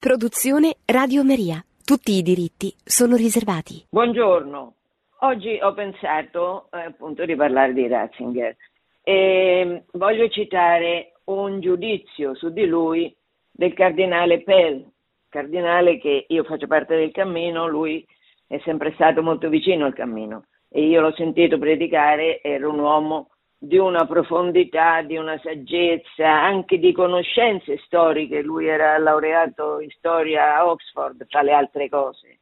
Produzione Radio Maria. Tutti i diritti sono riservati. Buongiorno. Oggi ho pensato eh, appunto di parlare di Ratzinger e voglio citare un giudizio su di lui del cardinale Pell, cardinale che io faccio parte del cammino, lui è sempre stato molto vicino al cammino e io l'ho sentito predicare, era un uomo di una profondità, di una saggezza, anche di conoscenze storiche. Lui era laureato in storia a Oxford, tra le altre cose.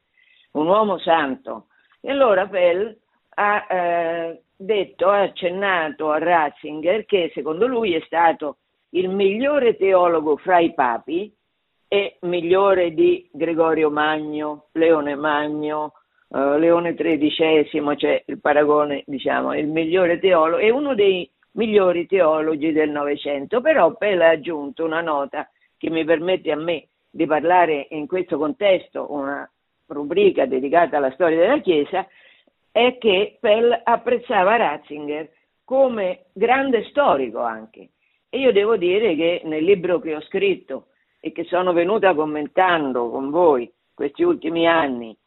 Un uomo santo. E allora Pell ha eh, detto, ha accennato a Ratzinger che secondo lui è stato il migliore teologo fra i papi e migliore di Gregorio Magno, Leone Magno, uh, Leone XIII, cioè il paragone, diciamo, il migliore teologo, è uno dei migliori teologi del Novecento, però Pell ha aggiunto una nota che mi permette a me di parlare in questo contesto, una rubrica dedicata alla storia della Chiesa, è che Pell apprezzava Ratzinger come grande storico anche. E io devo dire che nel libro che ho scritto e che sono venuta commentando con voi questi ultimi anni,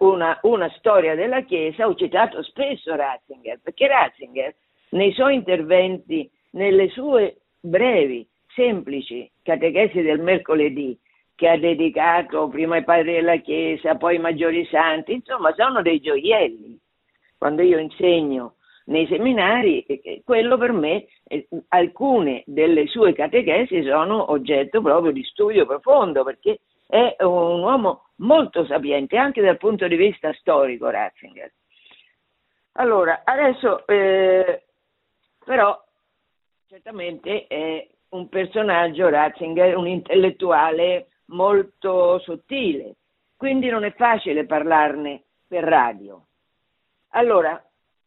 una, una, storia della Chiesa, ho citato spesso Ratzinger, perché Ratzinger nei suoi interventi, nelle sue brevi, semplici catechesi del mercoledì, che ha dedicato prima ai padri della Chiesa, poi ai maggiori santi, insomma sono dei gioielli. Quando io insegno nei seminari, quello per me, alcune delle sue catechesi sono oggetto proprio di studio profondo, perché è un uomo molto sapiente anche dal punto di vista storico Ratzinger. Allora, adesso eh, però certamente è un personaggio Ratzinger, un intellettuale molto sottile, quindi non è facile parlarne per radio. Allora,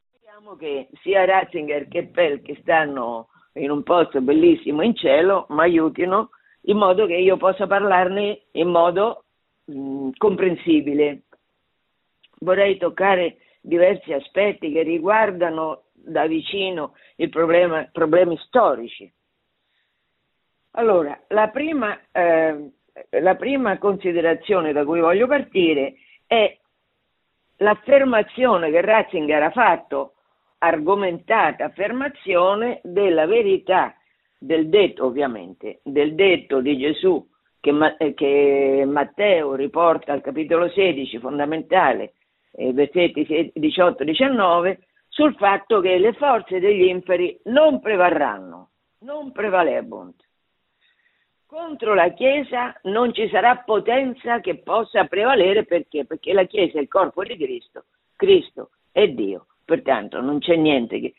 speriamo che sia Ratzinger che Pell che stanno in un posto bellissimo in cielo mi aiutino in modo che io possa parlarne in modo mh, mm, comprensibile. Vorrei toccare diversi aspetti che riguardano da vicino i problemi storici. Allora, la prima, eh, la prima considerazione da cui voglio partire è l'affermazione che Ratzinger ha fatto, argomentata affermazione della verità del detto, ovviamente, del detto di Gesù che, eh, che Matteo riporta al capitolo 16, fondamentale, eh, versetti 18-19, sul fatto che le forze degli inferi non prevarranno, non prevalebunt. Contro la Chiesa non ci sarà potenza che possa prevalere perché? Perché la Chiesa è il corpo di Cristo, Cristo è Dio, pertanto non c'è niente che...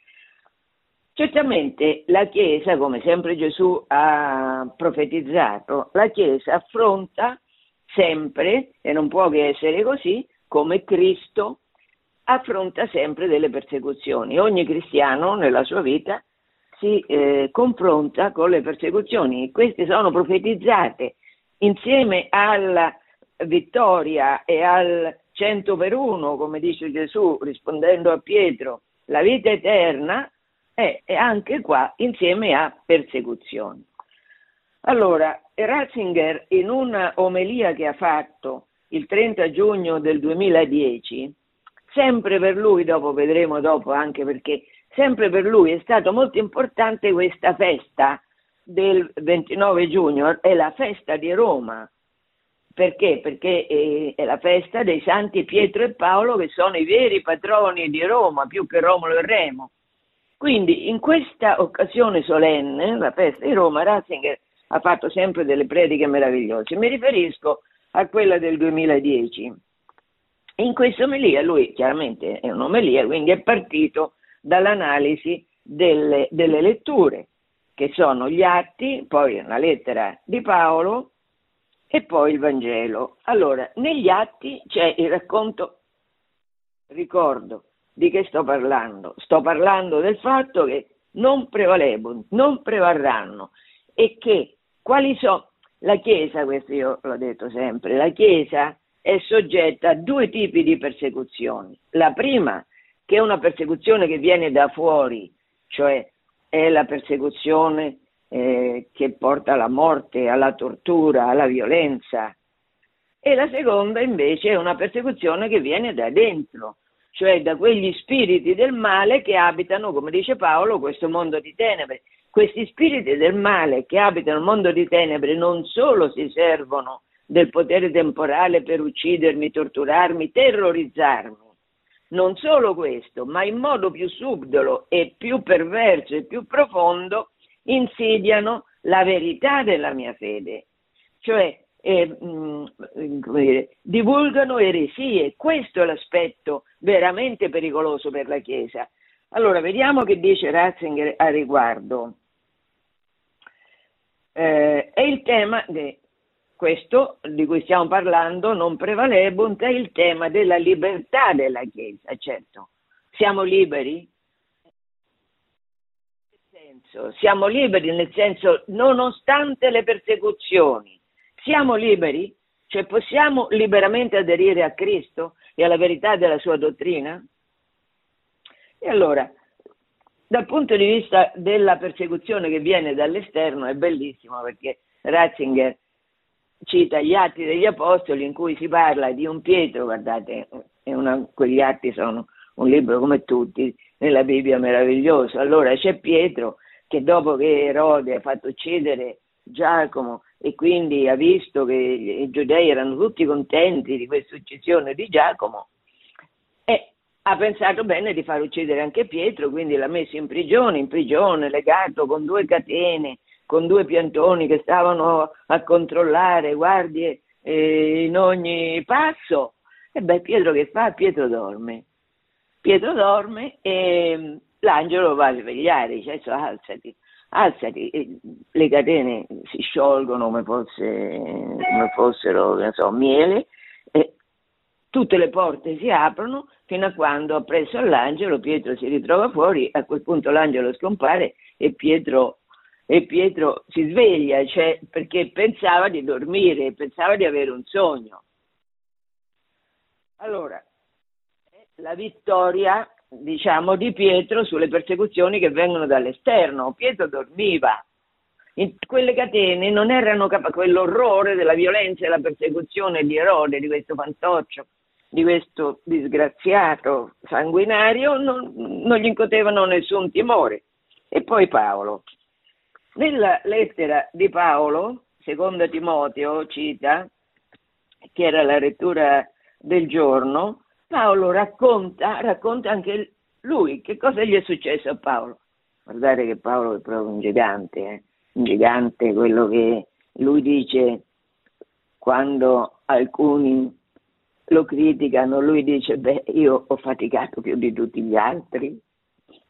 Certamente la Chiesa, come sempre Gesù ha profetizzato, la Chiesa affronta sempre, e non può che essere così, come Cristo affronta sempre delle persecuzioni. Ogni cristiano nella sua vita si eh, confronta con le persecuzioni, queste sono profetizzate insieme alla vittoria e al cento per uno, come dice Gesù rispondendo a Pietro, la vita eterna è, è anche qua insieme a persecuzioni. Allora, Ratzinger in una omelia che ha fatto il 30 giugno del 2010 sempre per lui, dopo vedremo dopo anche perché, sempre per lui è stato molto importante questa festa del 29 giugno, è la festa di Roma. Perché? Perché è la festa dei santi Pietro e Paolo che sono i veri patroni di Roma, più che Romolo e Remo. Quindi in questa occasione solenne, la festa di Roma, Ratzinger ha fatto sempre delle prediche meravigliose. Mi riferisco a quella del 2010 in questa omelia lui chiaramente è un'omelia, quindi è partito dall'analisi delle, delle letture, che sono gli atti, poi una lettera di Paolo e poi il Vangelo. Allora, negli atti c'è il racconto, ricordo di che sto parlando, sto parlando del fatto che non prevalevano, non prevarranno e che quali sono la Chiesa, questo io l'ho detto sempre, la Chiesa è soggetta a due tipi di persecuzioni. La prima, che è una persecuzione che viene da fuori, cioè è la persecuzione eh, che porta alla morte, alla tortura, alla violenza. E la seconda invece è una persecuzione che viene da dentro, cioè da quegli spiriti del male che abitano, come dice Paolo, questo mondo di tenebre. Questi spiriti del male che abitano il mondo di tenebre non solo si servono del potere temporale per uccidermi, torturarmi, terrorizzarmi, non solo questo, ma in modo più subdolo e più perverso e più profondo insidiano la verità della mia fede, cioè eh, mh, dire, divulgano eresie. Questo è l'aspetto veramente pericoloso per la Chiesa. Allora, vediamo che dice Ratzinger a riguardo. Eh, è il tema, de, questo di cui stiamo parlando, non prevalebunt, è il tema della libertà della Chiesa, certo. Siamo liberi? Siamo liberi nel senso, nonostante le persecuzioni, siamo liberi? Cioè possiamo liberamente aderire a Cristo e alla verità della sua dottrina? E allora, dal punto di vista della persecuzione che viene dall'esterno è bellissimo perché Ratzinger cita gli atti degli apostoli in cui si parla di un Pietro, guardate, una, quegli atti sono un libro come tutti nella Bibbia meraviglioso. Allora c'è Pietro che dopo che Erode ha fatto uccidere Giacomo e quindi ha visto che i giudei erano tutti contenti di questa uccisione di Giacomo e ha pensato bene di far uccidere anche Pietro, quindi l'ha messo in prigione, in prigione, legato con due catene, con due piantoni che stavano a controllare guardie eh, in ogni passo. E beh, Pietro che fa? Pietro dorme. Pietro dorme e l'angelo va a svegliare, dice alzati alzati, le catene si sciolgono come, fosse, come fossero, so, miele, e tutte le porte si aprono fino a quando ha preso l'angelo, Pietro si ritrova fuori, a quel punto l'angelo scompare e Pietro, e Pietro si sveglia, cioè, perché pensava di dormire, pensava di avere un sogno. Allora, la vittoria diciamo, di Pietro sulle persecuzioni che vengono dall'esterno. Pietro dormiva. In quelle catene non erano capaci, quell'orrore della violenza e della persecuzione di Erode, di questo fantoccio, di questo disgraziato sanguinario, non, non gli incutevano nessun timore. E poi Paolo. Nella lettera di Paolo, seconda Timoteo, cita, che era la lettura del giorno, Paolo racconta, racconta anche lui che cosa gli è successo a Paolo. Guardate che Paolo è proprio un gigante, eh? un gigante, quello che lui dice quando alcuni lo criticano, lui dice, beh, io ho faticato più di tutti gli altri.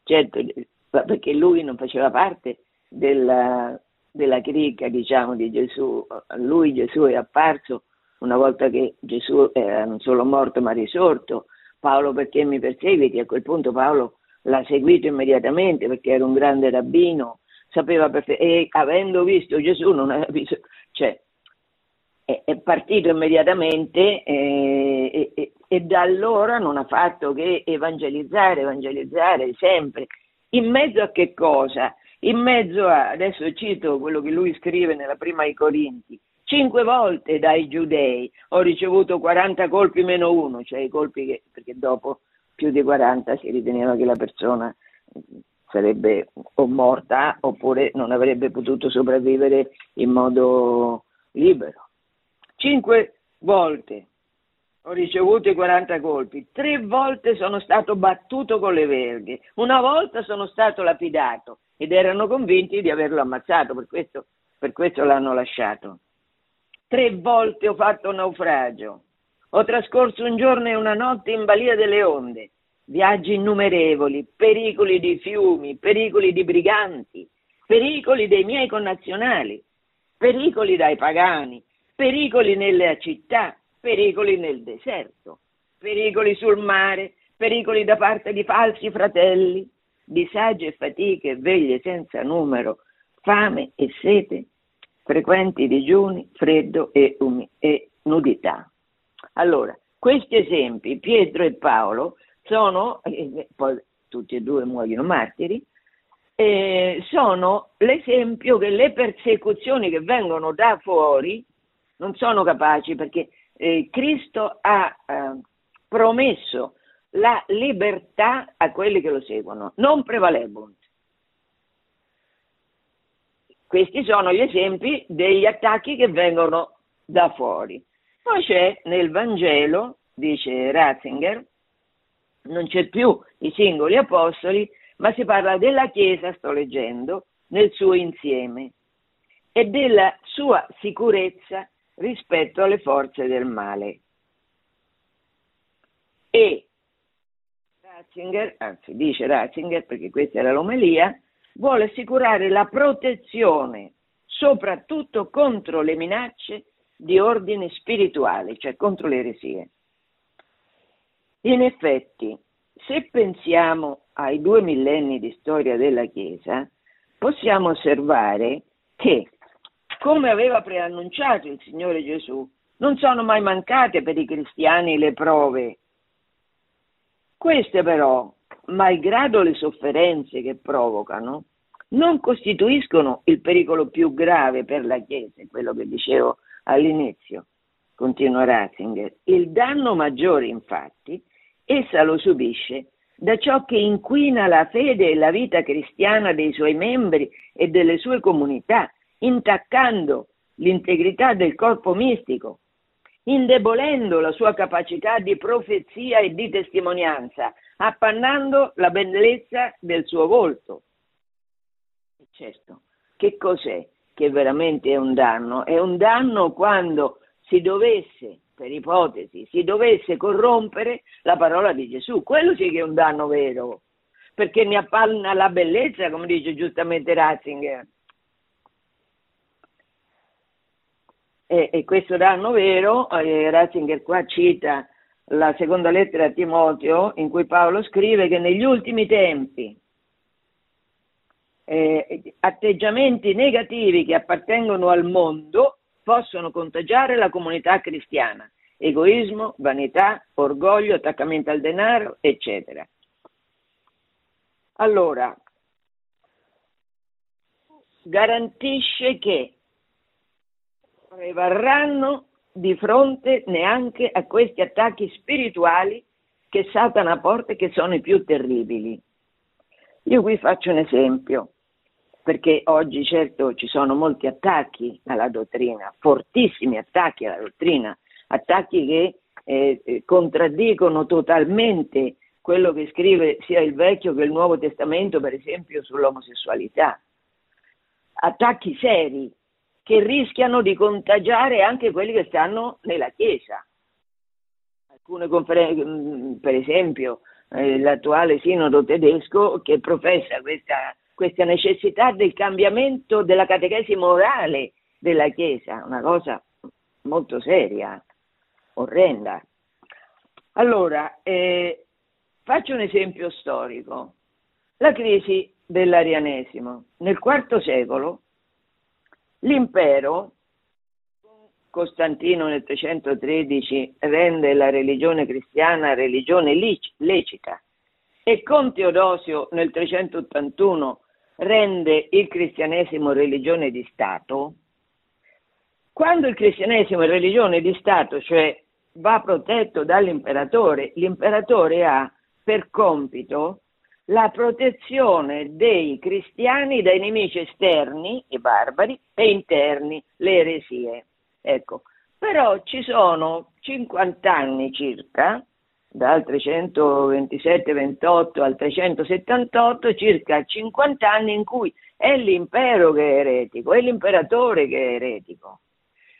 Certo, perché lui non faceva parte della, della cricca, diciamo, di Gesù. Lui, Gesù, è apparso una volta che Gesù era non solo morto ma risorto, Paolo perché mi perseguiti? A quel punto Paolo l'ha seguito immediatamente perché era un grande rabbino, sapeva perfe- e avendo visto Gesù non aveva visto, cioè è, è partito immediatamente e, e, e da allora non ha fatto che evangelizzare, evangelizzare sempre. In mezzo a che cosa? In mezzo a, adesso cito quello che lui scrive nella prima ai Corinti, cinque volte dai giudei, ho ricevuto 40 colpi meno uno, cioè i colpi che, perché dopo più di 40 si riteneva che la persona sarebbe o morta oppure non avrebbe potuto sopravvivere in modo libero. Cinque volte ho ricevuto i 40 colpi, tre volte sono stato battuto con le verghe, una volta sono stato lapidato ed erano convinti di averlo ammazzato, per questo, per questo l'hanno lasciato. Tre volte ho fatto naufragio. Ho trascorso un giorno e una notte in balia delle onde. Viaggi innumerevoli, pericoli di fiumi, pericoli di briganti, pericoli dei miei connazionali, pericoli dai pagani, pericoli nelle città, pericoli nel deserto, pericoli sul mare, pericoli da parte di falsi fratelli, disagi e fatiche, veglie senza numero, fame e sete, frequenti digiuni, freddo e, umi- e nudità. Allora, questi esempi, Pietro e Paolo, sono, eh, poi tutti e due muoiono martiri, eh, sono l'esempio che le persecuzioni che vengono da fuori non sono capaci perché eh, Cristo ha eh, promesso la libertà a quelli che lo seguono, non prevalebunt. Questi sono gli esempi degli attacchi che vengono da fuori. Poi c'è nel Vangelo, dice Ratzinger, non c'è più i singoli apostoli, ma si parla della Chiesa, sto leggendo, nel suo insieme e della sua sicurezza rispetto alle forze del male. E Ratzinger, anzi dice Ratzinger perché questa era l'omelia, vuole assicurare la protezione soprattutto contro le minacce di ordine spirituale, cioè contro le eresie. In effetti, se pensiamo ai due millenni di storia della Chiesa, possiamo osservare che, come aveva preannunciato il Signore Gesù, non sono mai mancate per i cristiani le prove. Queste però, malgrado le sofferenze che provocano, non costituiscono il pericolo più grave per la Chiesa, quello che dicevo all'inizio, continua Ratzinger. Il danno maggiore, infatti, essa lo subisce da ciò che inquina la fede e la vita cristiana dei suoi membri e delle sue comunità, intaccando l'integrità del corpo mistico, indebolendo la sua capacità di profezia e di testimonianza, appannando la bellezza del suo volto. Certo, che cos'è che veramente è un danno? È un danno quando si dovesse per ipotesi, si dovesse corrompere la parola di Gesù. Quello sì che è un danno vero, perché ne appanna la bellezza, come dice giustamente Ratzinger. E, e questo danno vero, eh, Ratzinger qua cita la seconda lettera a Timoteo, in cui Paolo scrive che negli ultimi tempi eh, atteggiamenti negativi che appartengono al mondo possono contagiare la comunità cristiana. Egoismo, vanità, orgoglio, attaccamento al denaro, eccetera. Allora, garantisce che prevarranno di fronte neanche a questi attacchi spirituali che Satana porta e che sono i più terribili. Io qui faccio un esempio perché oggi certo ci sono molti attacchi alla dottrina, fortissimi attacchi alla dottrina, attacchi che eh, eh, contraddicono totalmente quello che scrive sia il Vecchio che il Nuovo Testamento, per esempio sull'omosessualità. Attacchi seri che rischiano di contagiare anche quelli che stanno nella Chiesa. Alcune conferenze, mm, per esempio, eh, l'attuale sinodo tedesco che professa questa questa necessità del cambiamento della catechesi morale della Chiesa, una cosa molto seria, orrenda. Allora, eh, faccio un esempio storico. La crisi dell'arianesimo. Nel IV secolo l'impero, Costantino nel 313 rende la religione cristiana religione lecita e con Teodosio nel 381 rende il cristianesimo religione di Stato, quando il cristianesimo è religione di Stato, cioè va protetto dall'imperatore, l'imperatore ha per compito la protezione dei cristiani dai nemici esterni, i barbari, e interni, le eresie. Ecco, però ci sono 50 anni circa dal 327-28 al 378, circa 50 anni in cui è l'impero che è eretico, è l'imperatore che è eretico.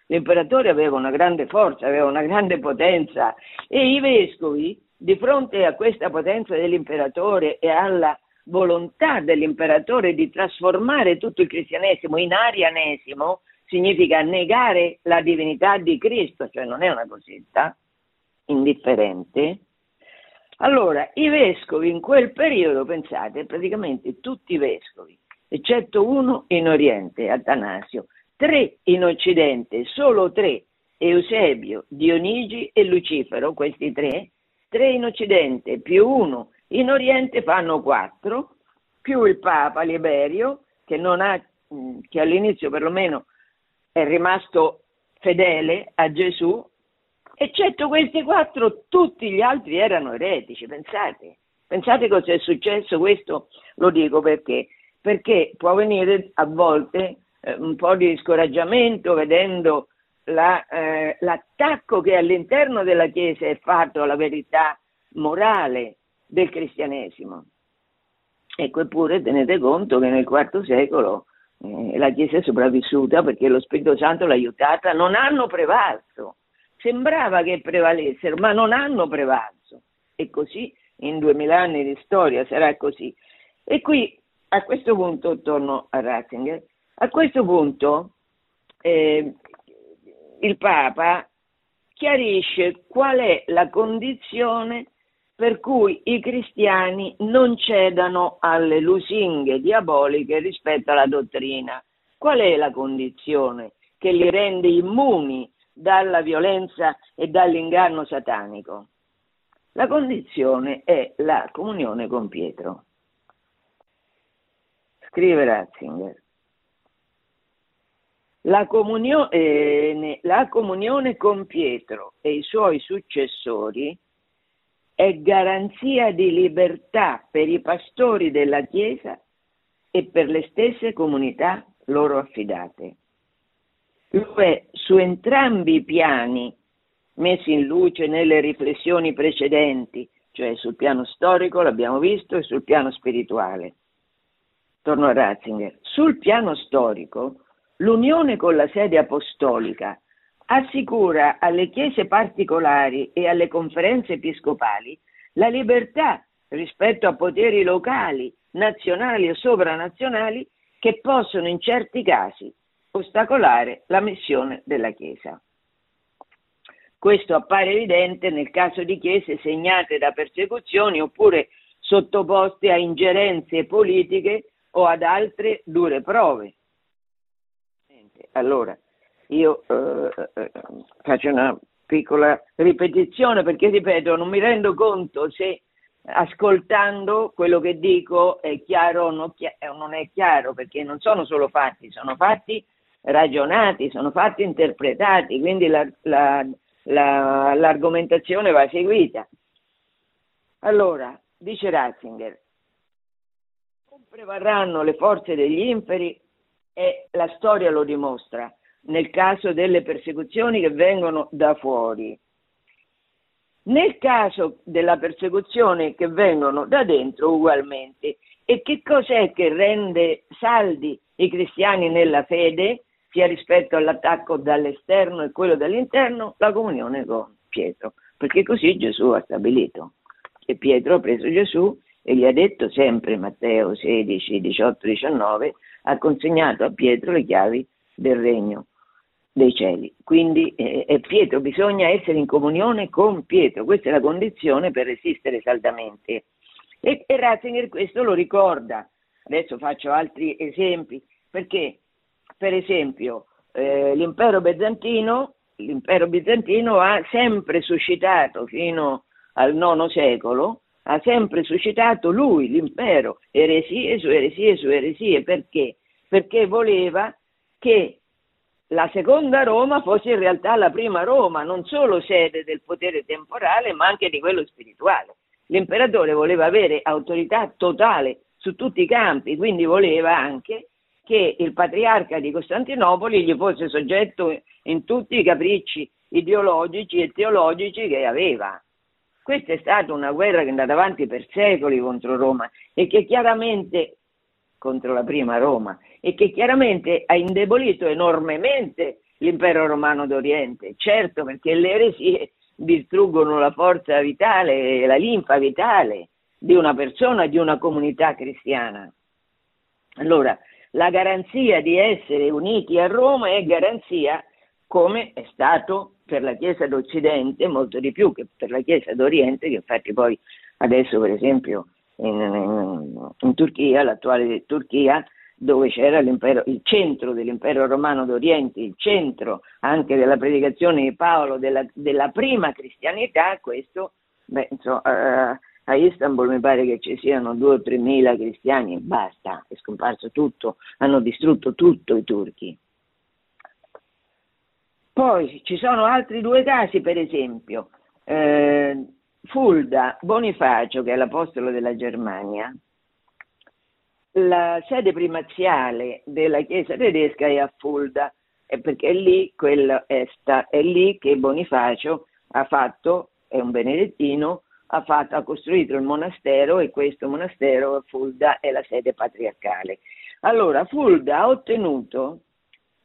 L'imperatore aveva una grande forza, aveva una grande potenza e i vescovi, di fronte a questa potenza dell'imperatore e alla volontà dell'imperatore di trasformare tutto il cristianesimo in arianesimo, significa negare la divinità di Cristo, cioè non è una cosetta, indifferente. Allora, i vescovi in quel periodo, pensate, praticamente tutti i vescovi, eccetto uno in Oriente, Atanasio, tre in Occidente, solo tre, Eusebio, Dionigi e Lucifero, questi tre, tre in Occidente più uno in Oriente fanno quattro, più il Papa Liberio, che, ha, che all'inizio perlomeno è rimasto fedele a Gesù, eccetto questi quattro, tutti gli altri erano eretici, pensate. Pensate cosa è successo, questo lo dico perché, perché può venire a volte eh, un po' di scoraggiamento vedendo la, eh, l'attacco che all'interno della Chiesa è fatto alla verità morale del cristianesimo. Ecco, eppure tenete conto che nel IV secolo eh, la Chiesa è sopravvissuta perché lo Spirito Santo l'ha aiutata, non hanno prevalso. Sembrava che prevalessero, ma non hanno prevalso. E così in duemila anni di storia sarà così. E qui a questo punto torno a Ratzinger. A questo punto eh, il Papa chiarisce qual è la condizione per cui i cristiani non cedano alle lusinghe diaboliche rispetto alla dottrina. Qual è la condizione che li rende immuni dalla violenza e dall'inganno satanico? La condizione è la comunione con Pietro. Scrive Ratzinger. La comunione, la comunione con Pietro e i suoi successori è garanzia di libertà per i pastori della Chiesa e per le stesse comunità loro affidate. Lo è su entrambi i piani messi in luce nelle riflessioni precedenti, cioè sul piano storico, l'abbiamo visto, e sul piano spirituale. Torno a Ratzinger. Sul piano storico, l'unione con la sede apostolica assicura alle chiese particolari e alle conferenze episcopali la libertà rispetto a poteri locali, nazionali o sovranazionali che possono in certi casi ostacolare la missione della Chiesa. Questo appare evidente nel caso di chiese segnate da persecuzioni oppure sottoposte a ingerenze politiche o ad altre dure prove. Allora, io eh, eh, faccio una piccola ripetizione perché, ripeto, non mi rendo conto se ascoltando quello che dico è chiaro o non è chiaro, perché non sono solo fatti, sono fatti ragionati, sono fatti interpretati, quindi la, la, la, l'argomentazione va seguita. Allora, dice Ratzinger, prevarranno le forze degli inferi e la storia lo dimostra nel caso delle persecuzioni che vengono da fuori. Nel caso della persecuzione che vengono da dentro ugualmente. E che cos'è che rende saldi i cristiani nella fede, sia rispetto all'attacco dall'esterno e quello dall'interno? La comunione con Pietro, perché così Gesù ha stabilito. E Pietro ha preso Gesù e gli ha detto sempre, Matteo 16, 18, 19, ha consegnato a Pietro le chiavi del regno dei cieli. Quindi eh, Pietro, bisogna essere in comunione con Pietro, questa è la condizione per resistere saldamente. E, e Ratzinger questo lo ricorda. Adesso faccio altri esempi, perché per esempio eh, l'impero bizantino, l'impero bizantino ha sempre suscitato fino al IX secolo, ha sempre suscitato lui, l'impero, eresie su eresie su eresie, perché? Perché voleva che la seconda Roma fosse in realtà la prima Roma, non solo sede del potere temporale, ma anche di quello spirituale. L'imperatore voleva avere autorità totale su tutti i campi, quindi voleva anche che il patriarca di Costantinopoli gli fosse soggetto in tutti i capricci ideologici e teologici che aveva. Questa è stata una guerra che è andata avanti per secoli contro Roma e che chiaramente contro la prima Roma e che chiaramente ha indebolito enormemente l'impero romano d'Oriente, certo perché le eresie distruggono la forza vitale, la linfa vitale di una persona, di una comunità cristiana. Allora, la garanzia di essere uniti a Roma è garanzia come è stato per la Chiesa d'Occidente, molto di più che per la Chiesa d'Oriente, che infatti poi adesso per esempio in, in, Turchia, l'attuale Turchia, dove c'era il centro dell'impero romano d'Oriente, il centro anche della predicazione di Paolo della, della prima cristianità, questo beh, insomma, uh, a Istanbul mi pare che ci siano due o tre mila cristiani, basta, è scomparso tutto, hanno distrutto tutto i turchi. Poi ci sono altri due casi, per esempio, eh, Fulda Bonifacio, che è l'apostolo della Germania, la sede primaziale della Chiesa tedesca è a Fulda, perché è lì, è, sta, è lì che Bonifacio ha fatto, è un benedettino, ha, fatto, ha costruito il monastero e questo monastero, Fulda, è la sede patriarcale. Allora, Fulda ha ottenuto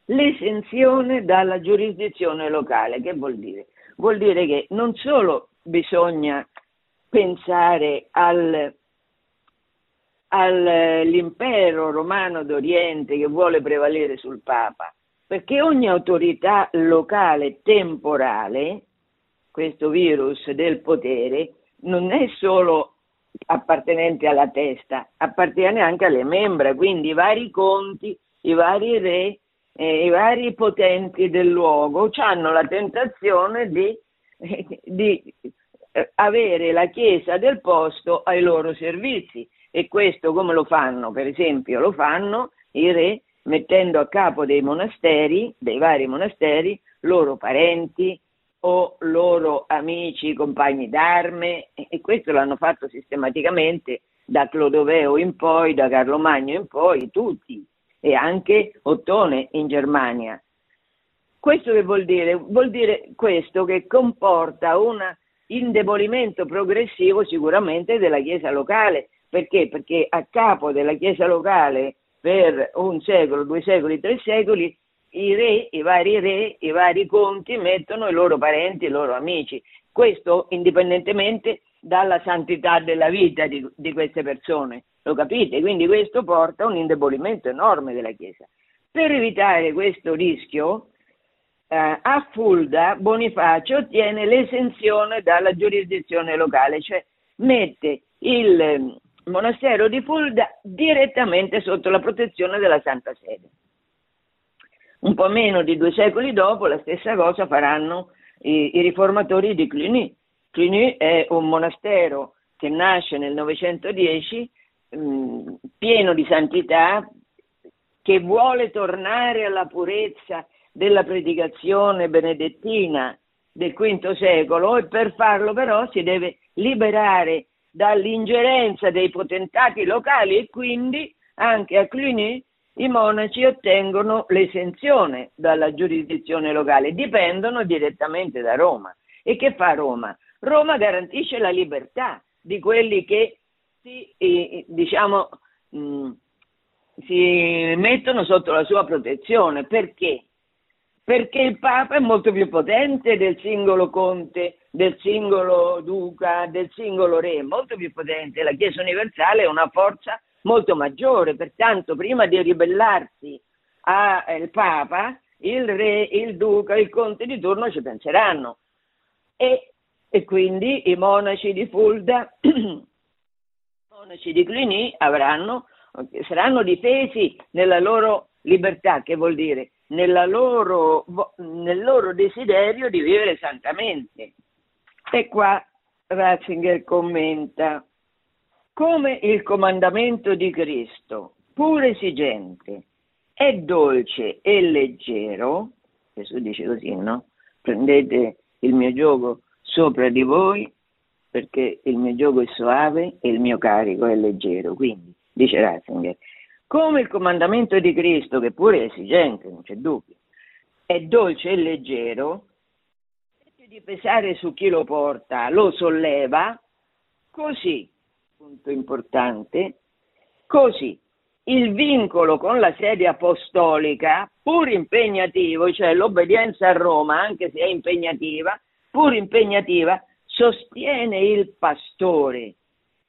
l'esenzione dalla giurisdizione locale. Che vuol dire? Vuol dire che non solo bisogna pensare al, all'impero romano d'Oriente che vuole prevalere sul Papa, perché ogni autorità locale temporale, questo virus del potere, non è solo appartenente alla testa, appartiene anche alle membra, quindi i vari conti, i vari re, eh, i vari potenti del luogo hanno la tentazione di, di eh, avere la chiesa del posto ai loro servizi. E questo come lo fanno? Per esempio lo fanno i re mettendo a capo dei monasteri, dei vari monasteri, loro parenti, o loro amici, compagni d'arme. E questo l'hanno fatto sistematicamente da Clodoveo in poi, da Carlo Magno in poi, tutti e anche Ottone in Germania. Questo che vuol dire? Vuol dire questo che comporta un indebolimento progressivo sicuramente della Chiesa locale. Perché? Perché a capo della Chiesa locale per un secolo, due secoli, tre secoli i re, i vari re, i vari conti mettono i loro parenti, i loro amici. Questo indipendentemente dalla santità della vita di, di queste persone, lo capite? Quindi questo porta a un indebolimento enorme della Chiesa. Per evitare questo rischio, eh, a Fulda Bonifacio ottiene l'esenzione dalla giurisdizione locale, cioè mette il eh, monastero di Fulda direttamente sotto la protezione della Santa Sede. Un po' meno di due secoli dopo la stessa cosa faranno i, i riformatori di Cluny. Cluny è un monastero che nasce nel 910 mm, pieno di santità, che vuole tornare alla purezza della predicazione benedettina del V secolo e per farlo però si deve liberare dall'ingerenza dei potentati locali e quindi anche a Cluny i monaci ottengono l'esenzione dalla giurisdizione locale, dipendono direttamente da Roma. E che fa Roma? Roma garantisce la libertà di quelli che si, eh, diciamo, mh, mm, si mettono sotto la sua protezione. Perché? Perché il Papa è molto più potente del singolo conte, del singolo duca, del singolo re, molto più potente. La Chiesa universale è una forza molto maggiore, pertanto prima di ribellarsi al Papa, il re, il duca, il conte di turno ci penseranno. E, e quindi i monaci di Fulda, monaci di Cluny avranno, saranno difesi nella loro libertà, che vuol dire loro, nel loro desiderio di vivere santamente. E qua Ratzinger commenta come il comandamento di Cristo, pur esigente, è dolce e leggero, Gesù dice così, no? Prendete il mio gioco sopra di voi perché il mio gioco è soave e il mio carico è leggero. Quindi, dice Ratzinger, come il comandamento di Cristo, che pure è esigente, non c'è dubbio, è dolce e leggero, invece di pesare su chi lo porta, lo solleva, così punto importante, così il vincolo con la sede apostolica, pur impegnativo, cioè l'obbedienza a Roma, anche se è impegnativa, pur impegnativa, sostiene il pastore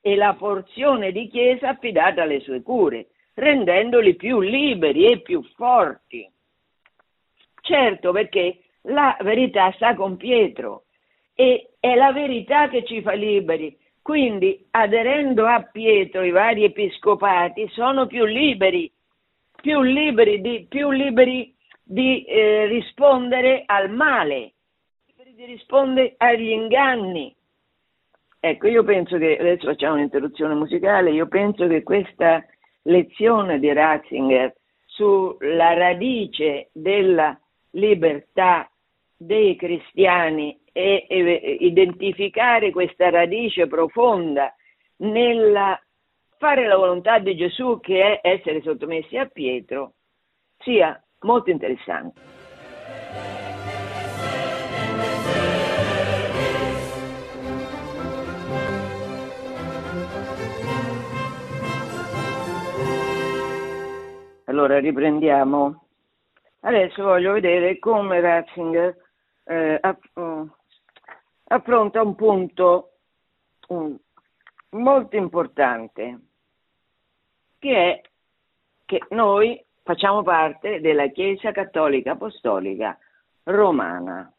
e la porzione di chiesa affidata alle sue cure, rendendoli più liberi e più forti. Certo, perché la verità sta con Pietro e è la verità che ci fa liberi, quindi, aderendo a Pietro, i vari episcopati sono più liberi, più liberi di, più liberi di eh, rispondere al male, liberi di rispondere agli inganni. Ecco, io penso che, adesso facciamo un'interruzione musicale, io penso che questa lezione di Ratzinger sulla radice della libertà dei cristiani e, e identificare questa radice profonda nel fare la volontà di Gesù che è essere sottomessi a Pietro sia molto interessante. Allora riprendiamo. Adesso voglio vedere come Ratzinger eh, affronta un punto um, molto importante, che è che noi facciamo parte della Chiesa Cattolica Apostolica Romana.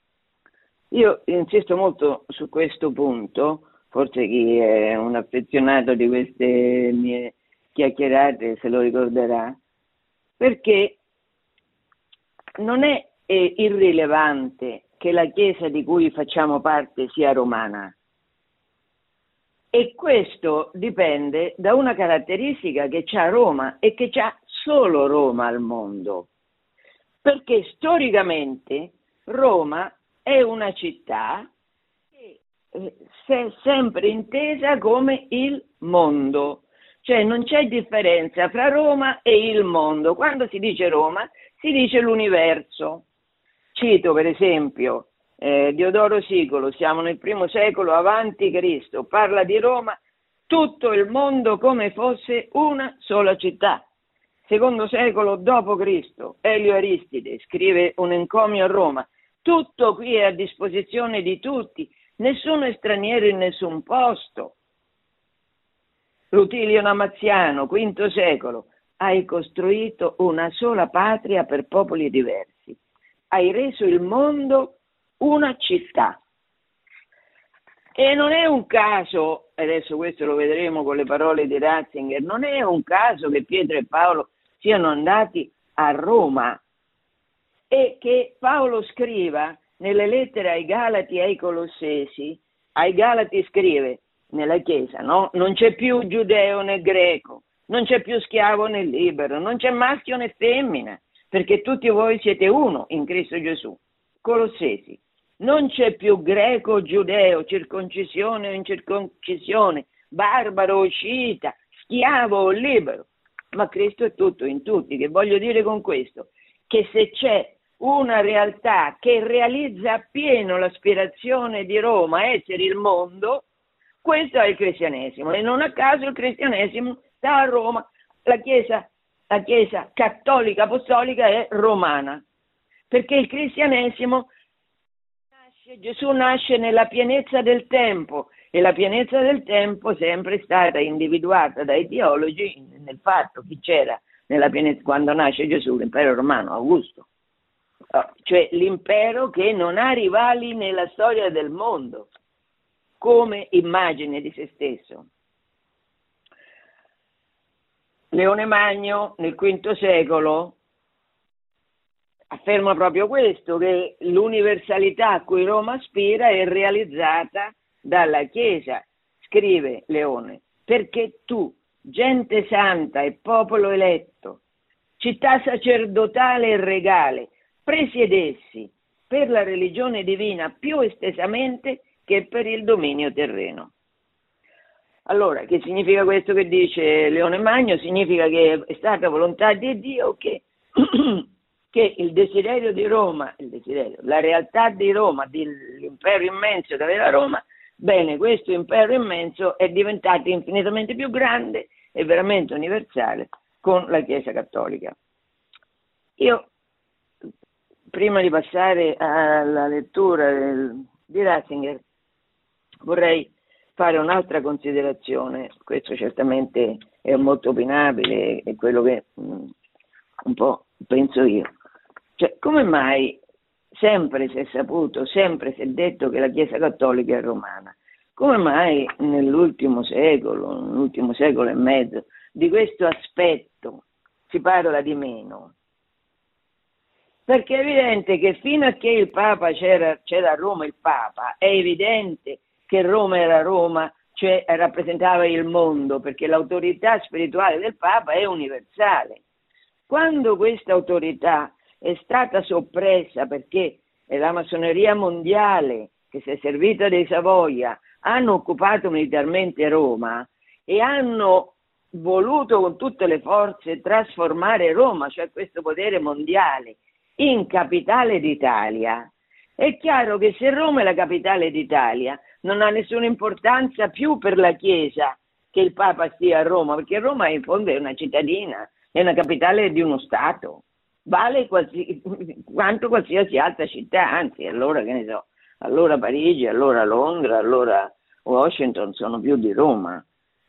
Io insisto molto su questo punto, forse chi è un affezionato di queste mie chiacchierate se lo ricorderà, perché non è irrilevante che la Chiesa di cui facciamo parte sia romana. E questo dipende da una caratteristica che ha Roma e che ha solo Roma al mondo. Perché storicamente Roma è una città che eh, è sempre intesa come il mondo. Cioè non c'è differenza fra Roma e il mondo. Quando si dice Roma si dice l'universo. Cito per esempio eh, Diodoro Sicolo, siamo nel primo secolo avanti Cristo, parla di Roma, tutto il mondo come fosse una sola città. Secondo secolo d.C., Elio Aristide scrive un encomio a Roma, tutto qui è a disposizione di tutti, nessuno è straniero in nessun posto. Rutilio Namaziano, V secolo, hai costruito una sola patria per popoli diversi. Hai reso il mondo una città. E non è un caso, adesso questo lo vedremo con le parole di Ratzinger, non è un caso che Pietro e Paolo siano andati a Roma e che Paolo scriva nelle lettere ai Galati e ai Colossesi, ai Galati scrive, nella Chiesa, no? Non c'è più giudeo né greco, non c'è più schiavo né libero, non c'è maschio né femmina, perché tutti voi siete uno in Cristo Gesù. Colossesi, non c'è più greco o giudeo, circoncisione o incirconcisione, barbaro o scita, schiavo o libero, ma Cristo è tutto in tutti. Che voglio dire con questo? Che se c'è una realtà che realizza appieno l'aspirazione di Roma a essere il mondo, questo è il cristianesimo. E non a caso il cristianesimo sta a Roma, la Chiesa, la chiesa cattolica apostolica è romana, perché il cristianesimo nasce, Gesù nasce nella pienezza del tempo e la pienezza del tempo è sempre stata individuata dai teologi nel fatto che c'era nella pienezza, quando nasce Gesù l'impero romano, Augusto, oh, cioè l'impero che non ha rivali nella storia del mondo come immagine di se stesso. Leone Magno nel V secolo afferma proprio questo, che l'universalità a cui Roma aspira è realizzata dalla Chiesa, scrive Leone, perché tu, gente santa e popolo eletto, città sacerdotale e regale, presiedessi per la religione divina più estesamente che per il dominio terreno. Allora, che significa questo che dice Leone Magno? Significa che è stata volontà di Dio che, che il desiderio di Roma, desiderio, la realtà di Roma, dell'impero immenso che aveva Roma, bene, questo impero immenso è diventato infinitamente più grande e veramente universale con la Chiesa Cattolica. Io, prima di passare alla lettura del, di Ratzinger, Vorrei fare un'altra considerazione, questo certamente è molto opinabile, è quello che mh, mm, un po' penso io. Cioè, come mai sempre si è saputo, sempre si è detto che la Chiesa Cattolica è romana? Come mai nell'ultimo secolo, nell'ultimo secolo e mezzo, di questo aspetto si parla di meno? Perché è evidente che fino a che il Papa c'era, c'era a Roma il Papa, è evidente che Roma era Roma cioè rappresentava il mondo, perché l'autorità spirituale del Papa è universale. Quando questa autorità è stata soppressa perché la massoneria mondiale, che si è servita dei Savoia, hanno occupato militarmente Roma e hanno voluto con tutte le forze trasformare Roma, cioè questo potere mondiale, in capitale d'Italia, è chiaro che se Roma è la capitale d'Italia non ha nessuna importanza più per la Chiesa che il Papa stia a Roma, perché Roma in fondo è una cittadina, è una capitale di uno Stato, vale qualsi, quanto qualsiasi altra città, anzi allora che ne so, allora Parigi, allora Londra, allora Washington sono più di Roma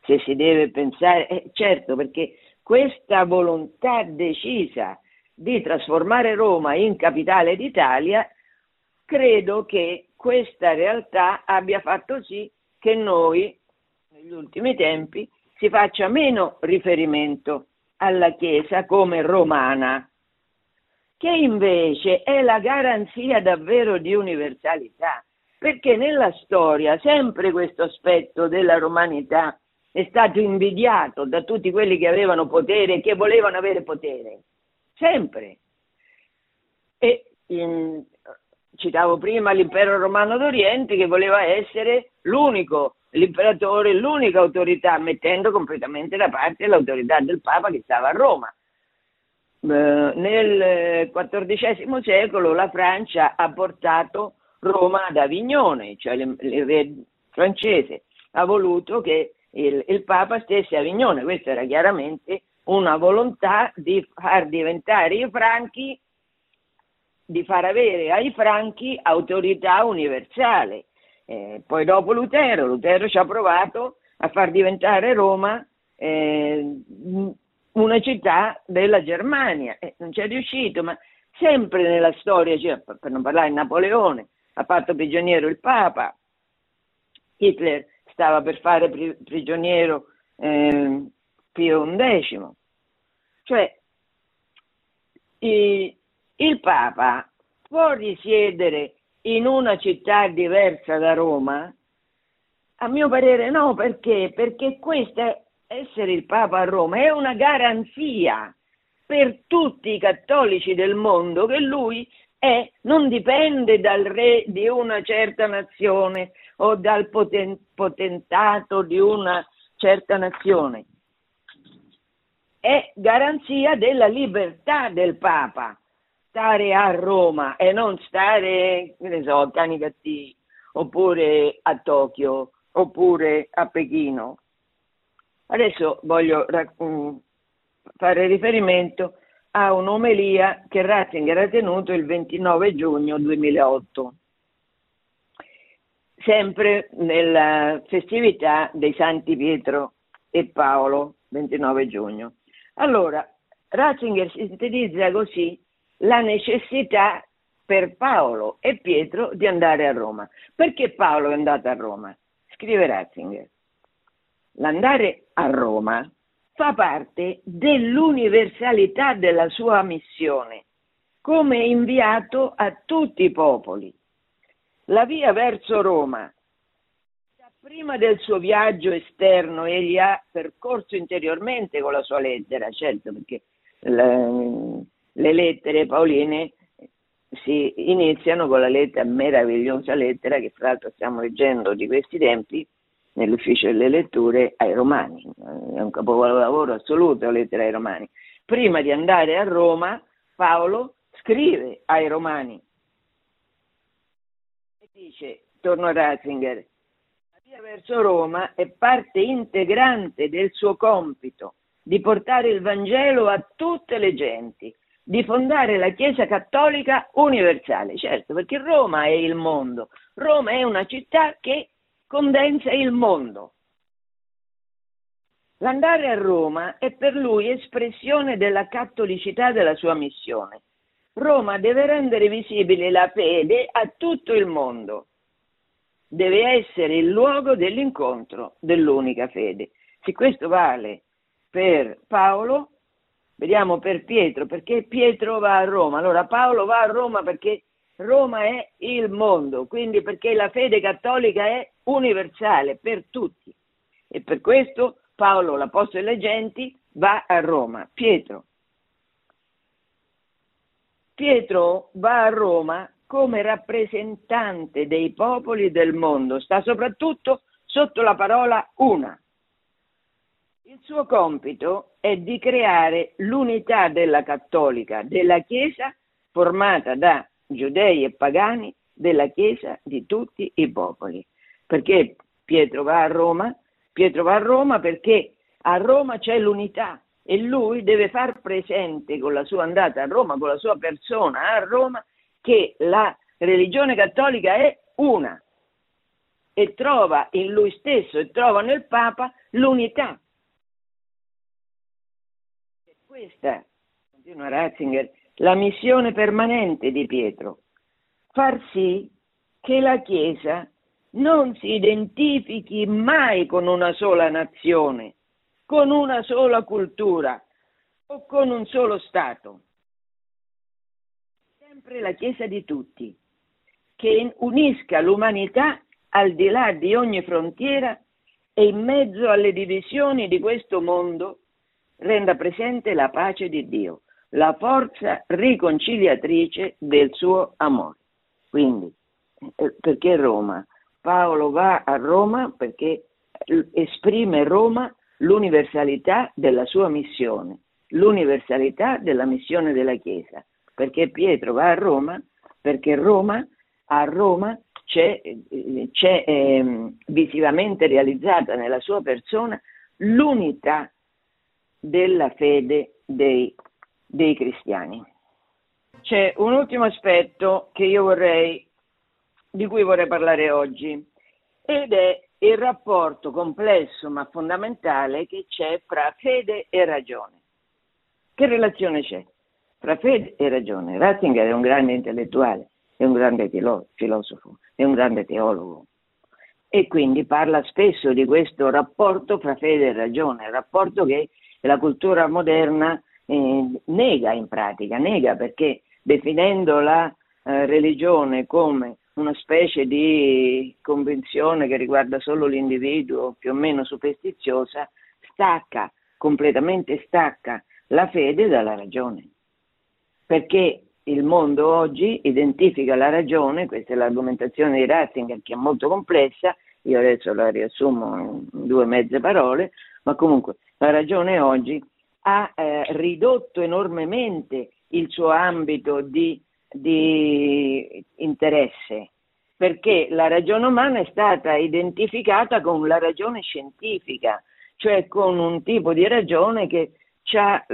se si deve pensare, eh, certo perché questa volontà decisa di trasformare Roma in capitale d'Italia, credo che questa realtà abbia fatto sì che noi, negli ultimi tempi, si faccia meno riferimento alla Chiesa come romana, che invece è la garanzia davvero di universalità, perché nella storia sempre questo aspetto della romanità è stato invidiato da tutti quelli che avevano potere e che volevano avere potere, sempre. E in, citavo prima l'impero romano d'Oriente che voleva essere l'unico, l'imperatore, l'unica autorità, mettendo completamente da parte l'autorità del Papa che stava a Roma. nel XIV secolo la Francia ha portato Roma ad Avignone, cioè il re francese ha voluto che il, il Papa stesse a Avignone, questa era chiaramente una volontà di far diventare i franchi, di far avere ai franchi autorità universale. Eh, poi dopo Lutero, Lutero ci ha provato a far diventare Roma eh, una città della Germania, eh, non ci è riuscito, ma sempre nella storia, cioè, per non parlare di Napoleone, ha fatto prigioniero il Papa, Hitler stava per fare pri- prigioniero eh, Pio XI. Cioè, i, il Papa può risiedere in una città diversa da Roma? A mio parere no, perché? Perché questa, essere il Papa a Roma, è una garanzia per tutti i cattolici del mondo che lui è, non dipende dal re di una certa nazione o dal poten- potentato di una certa nazione. È garanzia della libertà del Papa stare a Roma e non stare, ne so, a Canicattì oppure a Tokyo oppure a Pechino. Adesso voglio mm, fare riferimento a un'omelia che Ratzinger ha tenuto il 29 giugno 2008 sempre nella festività dei Santi Pietro e Paolo, 29 giugno. Allora, Ratzinger sintetizza così la necessità per Paolo e Pietro di andare a Roma. Perché Paolo è andato a Roma? Scrive Ratzinger. L'andare a Roma fa parte dell'universalità della sua missione, come inviato a tutti i popoli la via verso Roma. Prima del suo viaggio esterno egli ha percorso interiormente con la sua lettera, certo perché le, le lettere paoline si iniziano con la lettera, meravigliosa lettera che fra l'altro stiamo leggendo di questi tempi nell'ufficio delle letture ai Romani, è un capolavoro assoluto lettera ai Romani. Prima di andare a Roma Paolo scrive ai Romani dice, torno a Ratzinger, la via verso Roma è parte integrante del suo compito di portare il Vangelo a tutte le genti, di fondare la Chiesa Cattolica universale, certo, perché Roma è il mondo, Roma è una città che condensa il mondo. L'andare a Roma è per lui espressione della cattolicità della sua missione Roma deve rendere visibile la fede a tutto il mondo. Deve essere il luogo dell'incontro dell'unica fede. Se questo vale per Paolo, vediamo per Pietro, perché Pietro va a Roma. Allora Paolo va a Roma perché Roma è il mondo, quindi perché la fede cattolica è universale per tutti. e per questo Paolo, l'Apostolo delle Genti, va a Roma. Pietro. Pietro va a Roma come rappresentante dei popoli del mondo, sta soprattutto sotto la parola una. Il suo compito è di creare l'unità della cattolica, della Chiesa formata da giudei e pagani, della Chiesa di tutti i popoli. Perché Pietro va a Roma? Pietro va a Roma perché a Roma c'è l'unità e lui deve far presente con la sua andata a Roma, con la sua persona a Roma, che la religione cattolica è una e trova in lui stesso e trova nel Papa l'unità. Questa, continua Ratzinger, la missione permanente di Pietro, far sì che la Chiesa non si identifichi mai con una sola nazione, con una sola cultura o con un solo Stato. Sempre la Chiesa di tutti, che unisca l'umanità al di là di ogni frontiera e in mezzo alle divisioni di questo mondo renda presente la pace di Dio, la forza riconciliatrice del suo amore. Quindi, eh, perché Roma? Paolo va a Roma perché esprime Roma l'universalità della sua missione, l'universalità della missione della Chiesa. Perché Pietro va a Roma? Perché Roma, a Roma c'è, c'è eh, visivamente realizzata nella sua persona l'unità della fede dei, dei cristiani. C'è un ultimo aspetto vorrei, di cui vorrei parlare oggi ed è il rapporto complesso ma fondamentale che c'è fra fede e ragione. Che relazione c'è fra fede e ragione? Ratzinger è un grande intellettuale, è un grande filosofo, è un grande teologo e quindi parla spesso di questo rapporto fra fede e ragione, rapporto che la cultura moderna eh, nega in pratica, nega perché definendo la eh, religione come una specie di convenzione che riguarda solo l'individuo, più o meno superstiziosa, stacca, completamente stacca la fede dalla ragione. Perché il mondo oggi identifica la ragione, questa è l'argomentazione di Ratzinger che è molto complessa, io adesso la riassumo in due mezze parole, ma comunque la ragione oggi ha eh, ridotto enormemente il suo ambito di, di interesse, perché la ragione umana è stata identificata con la ragione scientifica, cioè con un tipo di ragione che ha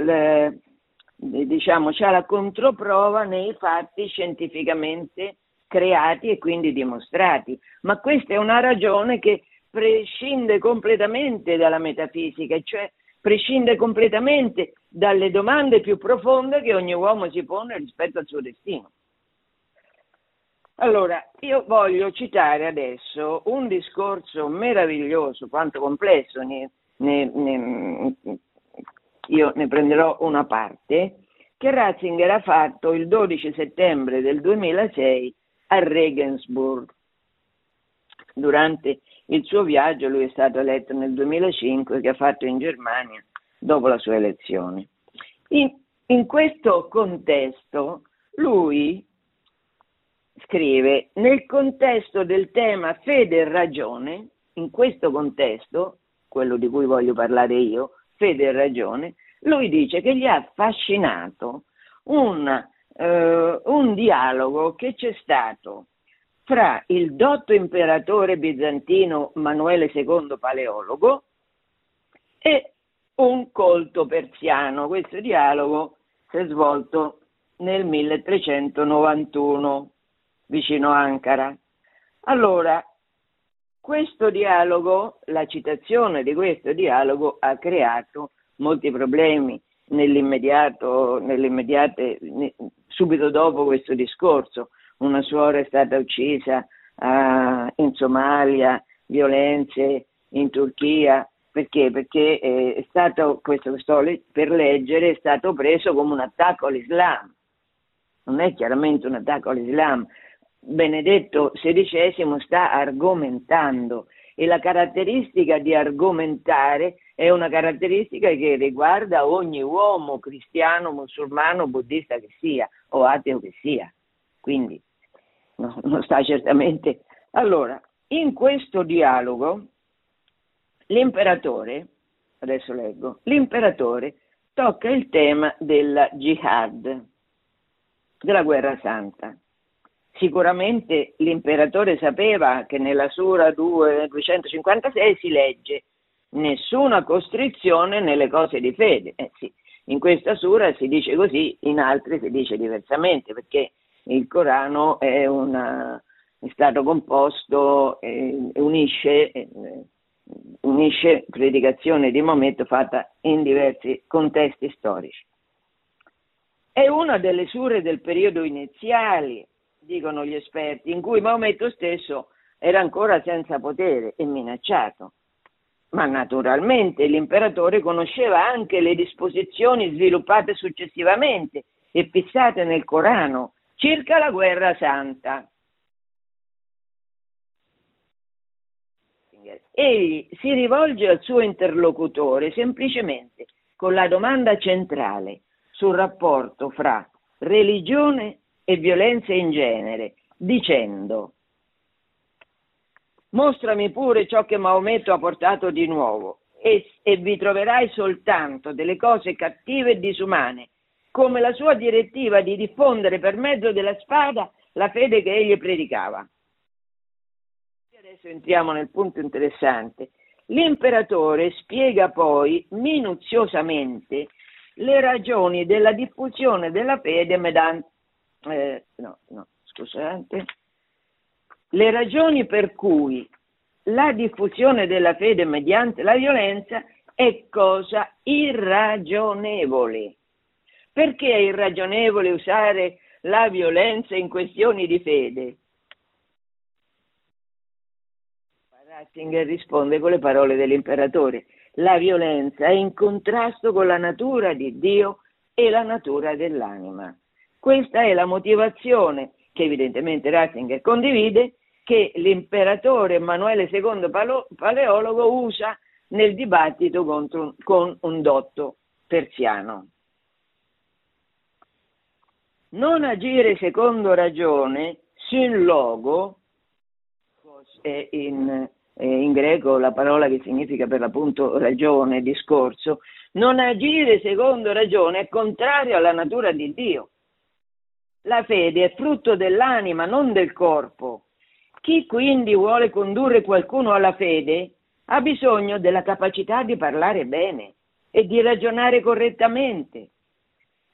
diciamo, la controprova nei fatti scientificamente creati e quindi dimostrati. Ma questa è una ragione che prescinde completamente dalla metafisica, cioè prescinde completamente dalle domande più profonde che ogni uomo si pone rispetto al suo destino. Allora, io voglio citare adesso un discorso meraviglioso, quanto complesso, ne, ne, ne, io ne prenderò una parte, che Ratzinger ha fatto il 12 settembre del 2006 a Regensburg durante il suo viaggio, lui è stato eletto nel 2005, che ha fatto in Germania dopo la sua elezione. In, in questo contesto lui scrive, nel contesto del tema fede e ragione, in questo contesto, quello di cui voglio parlare io, fede e ragione, lui dice che gli ha affascinato un, eh, un dialogo che c'è stato fra il dotto imperatore bizantino Manuele II Paleologo e un colto persiano. Questo dialogo si è svolto nel 1391 vicino Ankara. Allora, questo dialogo, la citazione di questo dialogo ha creato molti problemi nell'immediato, nell'immediate, subito dopo questo discorso una suora è stata uccisa uh, in Somalia, violenze in Turchia, perché? Perché eh, è stato, questo sto per leggere, è stato preso come un attacco all'Islam. Non è chiaramente un attacco all'Islam. Benedetto XVI sta argomentando e la caratteristica di argomentare è una caratteristica che riguarda ogni uomo cristiano, musulmano, buddista che sia o ateo che sia. Quindi no, non sta certamente. Allora, in questo dialogo l'imperatore, adesso leggo, l'imperatore tocca il tema della jihad, della guerra santa. Sicuramente l'imperatore sapeva che nella Sura 2, 256 si legge nessuna costrizione nelle cose di fede. Eh sì, in questa Sura si dice così, in altre si dice diversamente, perché il Corano è, una, è stato composto e unisce, unisce predicazione di Maometto fatta in diversi contesti storici. È una delle sure del periodo iniziali dicono gli esperti, in cui Maometto stesso era ancora senza potere e minacciato. Ma naturalmente l'imperatore conosceva anche le disposizioni sviluppate successivamente e fissate nel Corano circa la guerra santa. Egli si rivolge al suo interlocutore semplicemente con la domanda centrale sul rapporto fra religione e violenze in genere, dicendo mostrami pure ciò che Maometto ha portato di nuovo e, e vi troverai soltanto delle cose cattive e disumane, come la sua direttiva di diffondere per mezzo della spada la fede che egli predicava. Adesso entriamo nel punto interessante. L'imperatore spiega poi minuziosamente le ragioni della diffusione della fede mediante eh, no, no, scusate, le ragioni per cui la diffusione della fede mediante la violenza è cosa irragionevole. Perché è irragionevole usare la violenza in questioni di fede? Ratzinger risponde con le parole dell'imperatore. La violenza è in contrasto con la natura di Dio e la natura dell'anima. Questa è la motivazione che evidentemente Ratzinger condivide che l'imperatore Emanuele II Paleologo usa nel dibattito un, con un dotto persiano. Non agire secondo ragione, sin logo, è in, è in greco la parola che significa per l'appunto ragione, discorso, non agire secondo ragione è contrario alla natura di Dio. La fede è frutto dell'anima, non del corpo. Chi quindi vuole condurre qualcuno alla fede ha bisogno della capacità di parlare bene e di ragionare correttamente.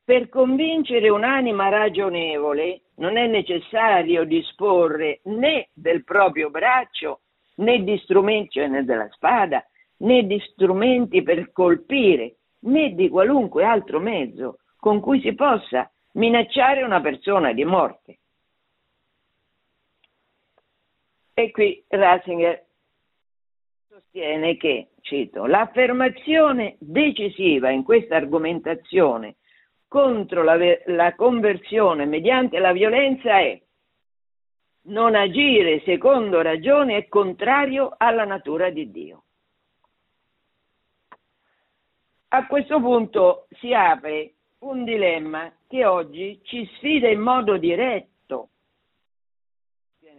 Per convincere un'anima ragionevole non è necessario disporre né del proprio braccio, né di strumenti, cioè né della spada, né di strumenti per colpire, né di qualunque altro mezzo con cui si possa minacciare una persona di morte. E qui Ratzinger sostiene che, cito, l'affermazione decisiva in questa argomentazione contro la, la conversione mediante la violenza è non agire secondo ragione è contrario alla natura di Dio. A questo punto si apre un dilemma che oggi ci sfida in modo diretto,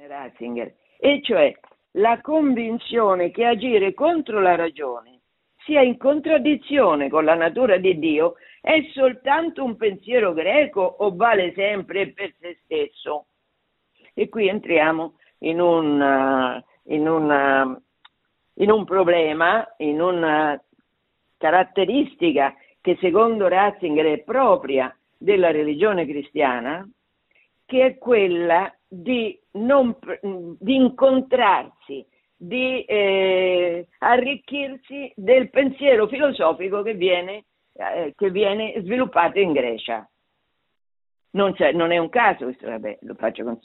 Ratzinger, e cioè la convinzione che agire contro la ragione sia in contraddizione con la natura di Dio è soltanto un pensiero greco o vale sempre per se stesso? E qui entriamo in un, in un, in un problema, in una caratteristica che secondo Ratzinger è propria della religione cristiana, che è quella di, non, di incontrarsi, di eh, arricchirsi del pensiero filosofico che viene, eh, che viene sviluppato in Grecia. Non, non, è un caso, questo, vabbè, lo faccio con,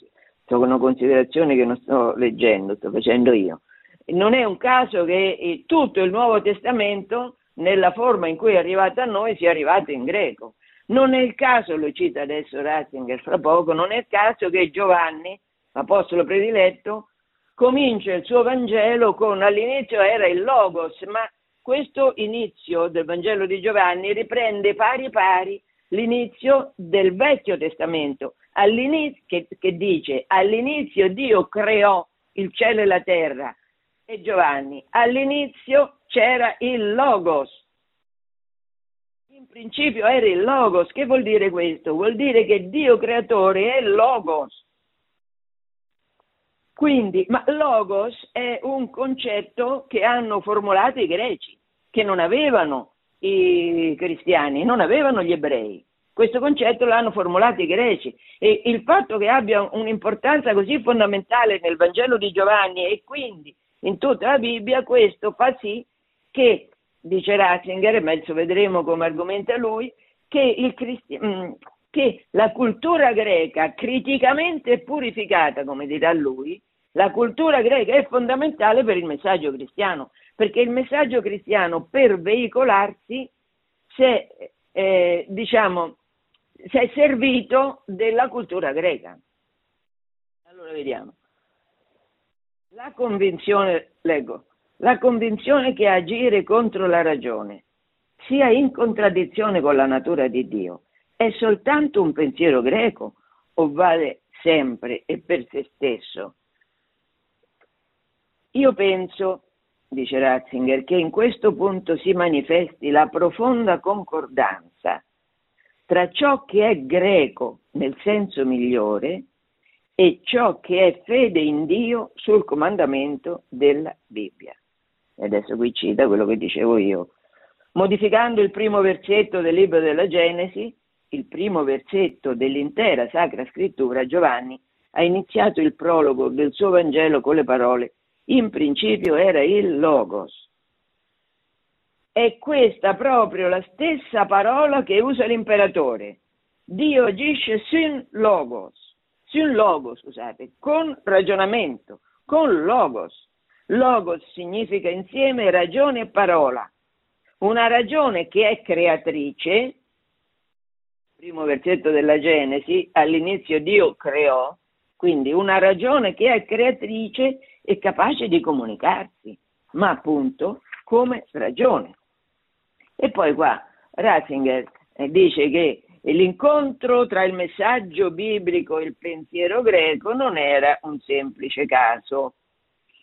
sono considerazioni che non sto leggendo, sto facendo io. Non è un caso che eh, tutto il Nuovo Testamento nella forma in cui è arrivato a noi sia arrivato in greco. Non è il caso, lo cita adesso Ratzinger fra poco, non è il caso che Giovanni, apostolo prediletto, comincia il suo Vangelo con all'inizio era il Logos, ma questo inizio del Vangelo di Giovanni riprende pari pari l'inizio del Vecchio Testamento, che, che dice all'inizio Dio creò il cielo e la terra e Giovanni, all'inizio c'era il Logos. In principio era il Logos. Che vuol dire questo? Vuol dire che Dio creatore è Logos. Quindi, ma Logos è un concetto che hanno formulato i greci, che non avevano i cristiani, non avevano gli ebrei. Questo concetto l'hanno formulato i greci e il fatto che abbia un'importanza così fondamentale nel Vangelo di Giovanni e quindi in tutta la Bibbia, questo fa sì che, dice Ratzinger, e adesso vedremo come argomenta lui, che, cristi- mm, che la cultura greca criticamente purificata, come dirà lui, la cultura greca è fondamentale per il messaggio cristiano, perché il messaggio cristiano per veicolarsi si è, eh, diciamo, si è servito della cultura greca. Allora vediamo. La convinzione, leggo, la convinzione che agire contro la ragione sia in contraddizione con la natura di Dio è soltanto un pensiero greco o vale sempre e per se stesso? Io penso, dice Ratzinger, che in questo punto si manifesti la profonda concordanza tra ciò che è greco nel senso migliore e ciò che è fede in Dio sul comandamento della Bibbia. E adesso qui cita quello che dicevo io. Modificando il primo versetto del libro della Genesi, il primo versetto dell'intera Sacra Scrittura, Giovanni ha iniziato il prologo del suo Vangelo con le parole in principio era il Logos. È questa proprio la stessa parola che usa l'imperatore. Dio agisce sin Logos, sin Logos, scusate, con ragionamento, con Logos. Logos significa insieme ragione e parola. Una ragione che è creatrice, primo versetto della Genesi, all'inizio Dio creò, quindi una ragione che è creatrice e capace di comunicarsi, ma appunto come ragione. E poi qua Ratzinger eh, dice che l'incontro tra il messaggio biblico e il pensiero greco non era un semplice caso.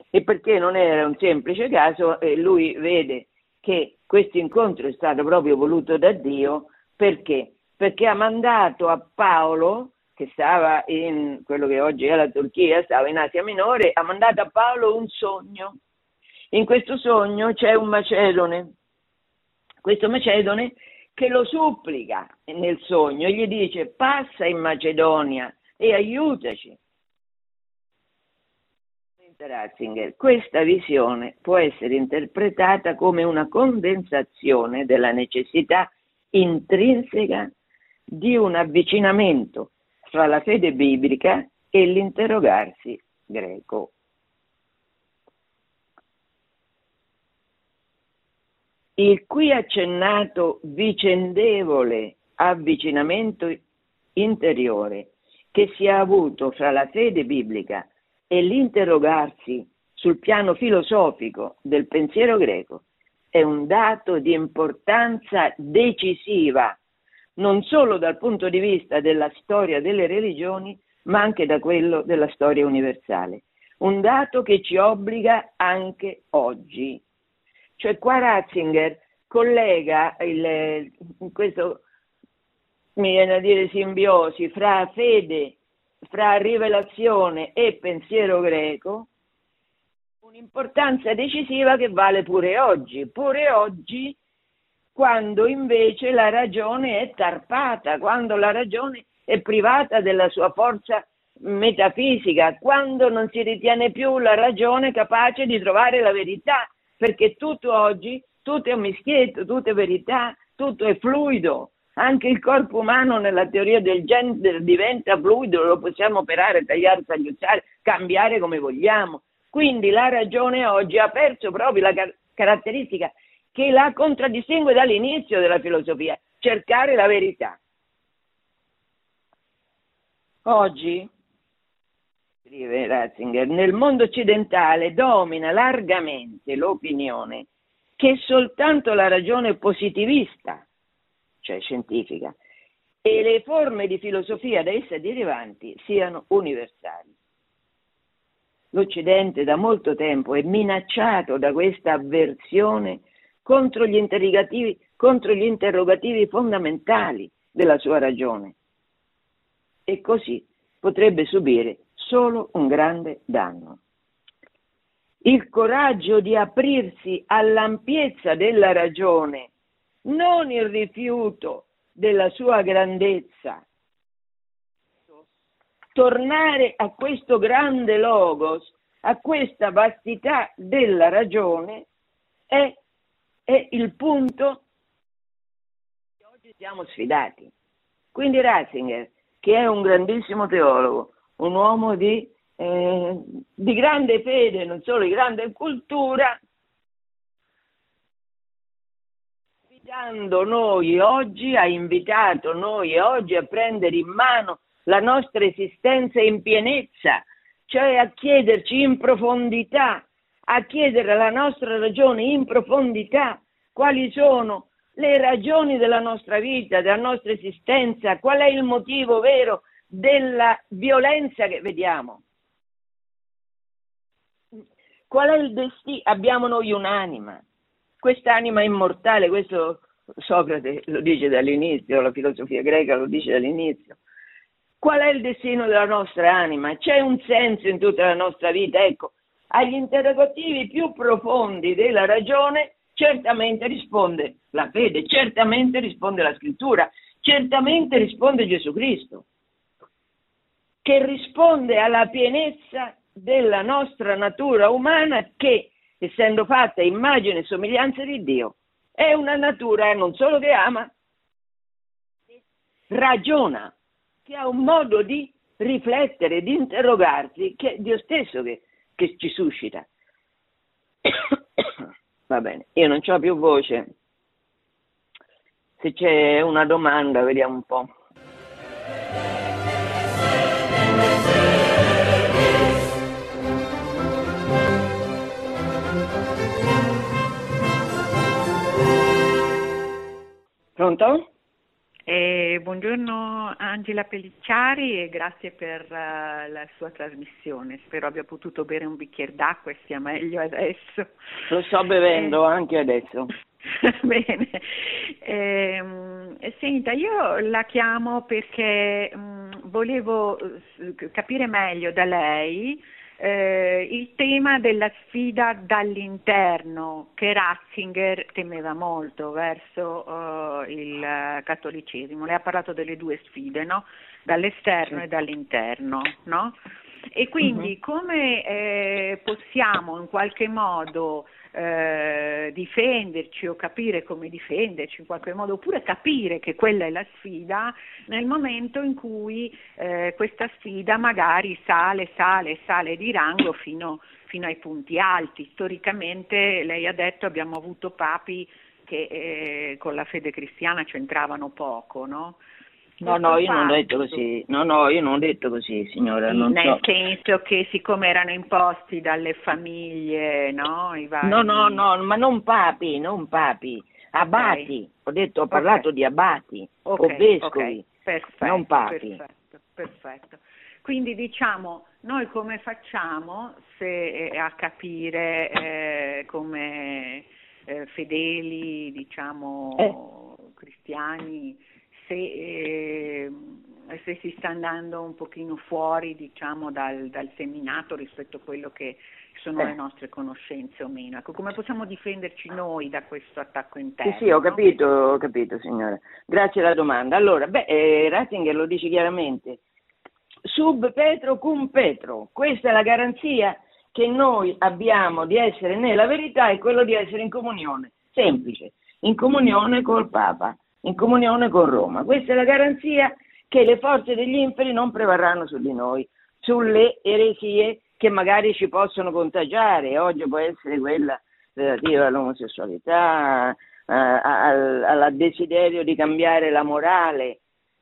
E perché non era un semplice caso, eh, lui vede che questo incontro è stato proprio voluto da Dio perché? Perché ha mandato a Paolo che stava in quello che oggi è la Turchia, stava in Asia Minore, ha mandato a Paolo un sogno. In questo sogno c'è un macedone. Questo macedone che lo supplica nel sogno e gli dice passa in Macedonia e aiutaci. Ratzinger, questa visione può essere interpretata come una condensazione della necessità intrinseca di un avvicinamento fra la fede biblica e l'interrogarsi greco. Il qui accennato vicendevole avvicinamento interiore che si è avuto fra la fede biblica e l'interrogarsi sul piano filosofico del pensiero greco è un dato di importanza decisiva non solo dal punto di vista della storia delle religioni, ma anche da quello della storia universale. Un dato che ci obbliga anche oggi. Cioè qua Ratzinger collega il, questo, mi viene a dire simbiosi, fra fede, fra rivelazione e pensiero greco, un'importanza decisiva che vale pure oggi. Pure oggi quando invece la ragione è tarpata, quando la ragione è privata della sua forza metafisica, quando non si ritiene più la ragione capace di trovare la verità, perché tutto oggi, tutto è un mischietto, tutto è verità, tutto è fluido. Anche il corpo umano nella teoria del gender diventa fluido, lo possiamo operare, tagliare, tagliuzzare, cambiare come vogliamo. Quindi la ragione oggi ha perso proprio la car- caratteristica che la contraddistingue dall'inizio della filosofia, cercare la verità. Oggi scrive Ratzinger, nel mondo occidentale domina largamente l'opinione che soltanto la ragione positivista, cioè scientifica, e le forme di filosofia da essa derivanti siano universali. L'Occidente da molto tempo è minacciato da questa avversione contro gli interrogativi, contro gli interrogativi fondamentali della sua ragione e così potrebbe subire solo un grande danno. Il coraggio di aprirsi all'ampiezza della ragione, non il rifiuto della sua grandezza. Tornare a questo grande logos, a questa vastità della ragione, è, è il punto che oggi siamo sfidati. Quindi Ratzinger, che è un grandissimo teologo, un uomo di, eh, di grande fede, non solo di grande cultura, noi oggi, ha invitato noi oggi a prendere in mano la nostra esistenza in pienezza, cioè a chiederci in profondità, a chiedere alla nostra ragione in profondità quali sono le ragioni della nostra vita, della nostra esistenza, qual è il motivo vero della violenza che vediamo. Qual è il destino? Abbiamo noi un'anima, quest'anima immortale, questo Socrate lo dice dall'inizio, la filosofia greca lo dice dall'inizio. Qual è il destino della nostra anima? C'è un senso in tutta la nostra vita? Ecco, agli interrogativi più profondi della ragione certamente risponde la fede, certamente risponde la scrittura, certamente risponde Gesù Cristo, che risponde alla pienezza della nostra natura umana che, essendo fatta immagine e somiglianza di Dio, è una natura non solo che ama, ragiona, che ha un modo di riflettere, di interrogarsi, che è Dio stesso che, che ci suscita. Va bene, io non ho più voce. Se c'è una domanda, vediamo un po'. Pronto? Eh, buongiorno Angela Pellicciari e grazie per uh, la sua trasmissione. Spero abbia potuto bere un bicchiere d'acqua e stia meglio adesso. Lo sto bevendo eh. anche adesso. Bene. Eh, senta, io la chiamo perché mh, mm, volevo eh, capire meglio da lei eh, il tema della sfida dall'interno che Ratzinger temeva molto verso uh, il cattolicesimo. Lei ha parlato delle due sfide, no? dall'esterno sì. e dall'interno. No? E quindi uh-huh. come eh, possiamo in qualche modo eh, difenderci o capire come difenderci in qualche modo, oppure capire che quella è la sfida nel momento in cui eh, questa sfida magari sale, sale, sale di rango fino, fino, ai punti alti. Storicamente lei ha detto abbiamo avuto papi che eh, con la fede cristiana c'entravano poco, no? No, no, io non ho detto così. No, no, io non ho detto così, signora. Non Nel so. senso che siccome erano imposti dalle famiglie, no? Vari... No, no, no, ma non papi, non papi, abati. Okay. Ho detto, ho parlato okay. di abati okay. o vescovi, perfetto, non papi. Perfetto, perfetto. Quindi diciamo, noi come facciamo se, eh, a capire eh, come eh, fedeli, diciamo, eh. cristiani, se, eh, se, si sta andando un pochino fuori diciamo, dal, dal, seminato rispetto a quello che sono eh. le nostre conoscenze o meno. Ecco, come possiamo difenderci noi da questo attacco interno? Sì, sì, ho capito, ho capito signora. Grazie alla domanda. Allora, beh, eh, Ratzinger lo dice chiaramente, sub petro cum petro, questa è la garanzia che noi abbiamo di essere nella verità e quello di essere in comunione, semplice, in comunione col Papa in comunione con Roma. Questa è la garanzia che le forze degli inferi non prevarranno su di noi, sulle eresie che magari ci possono contagiare. Oggi può essere quella relativa all'omosessualità, eh, al, al, desiderio di cambiare la morale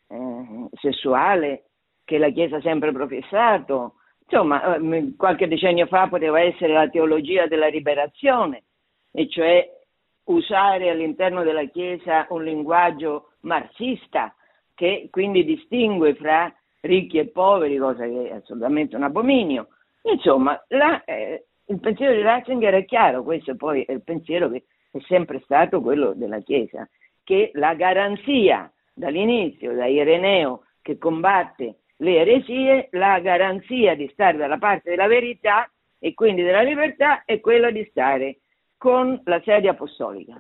eh, sessuale che la Chiesa ha sempre professato, insomma, eh, qualche decennio fa poteva essere la teologia della liberazione, e cioè usare all'interno della Chiesa un linguaggio marxista che quindi distingue fra ricchi e poveri, cosa che è assolutamente un abominio. Insomma, la, eh, il pensiero di Ratzinger è chiaro, questo poi è il pensiero che è sempre stato quello della Chiesa, che la garanzia dall'inizio, da Ireneo che combatte le eresie, la garanzia di stare dalla parte della verità e quindi della libertà è quella di stare con la sede apostolica.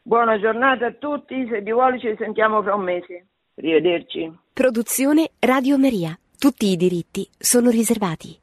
Buona giornata a tutti, se Dio vuole ci sentiamo fra un mese. Arrivederci. Produzione Radio Maria. Tutti i diritti sono riservati.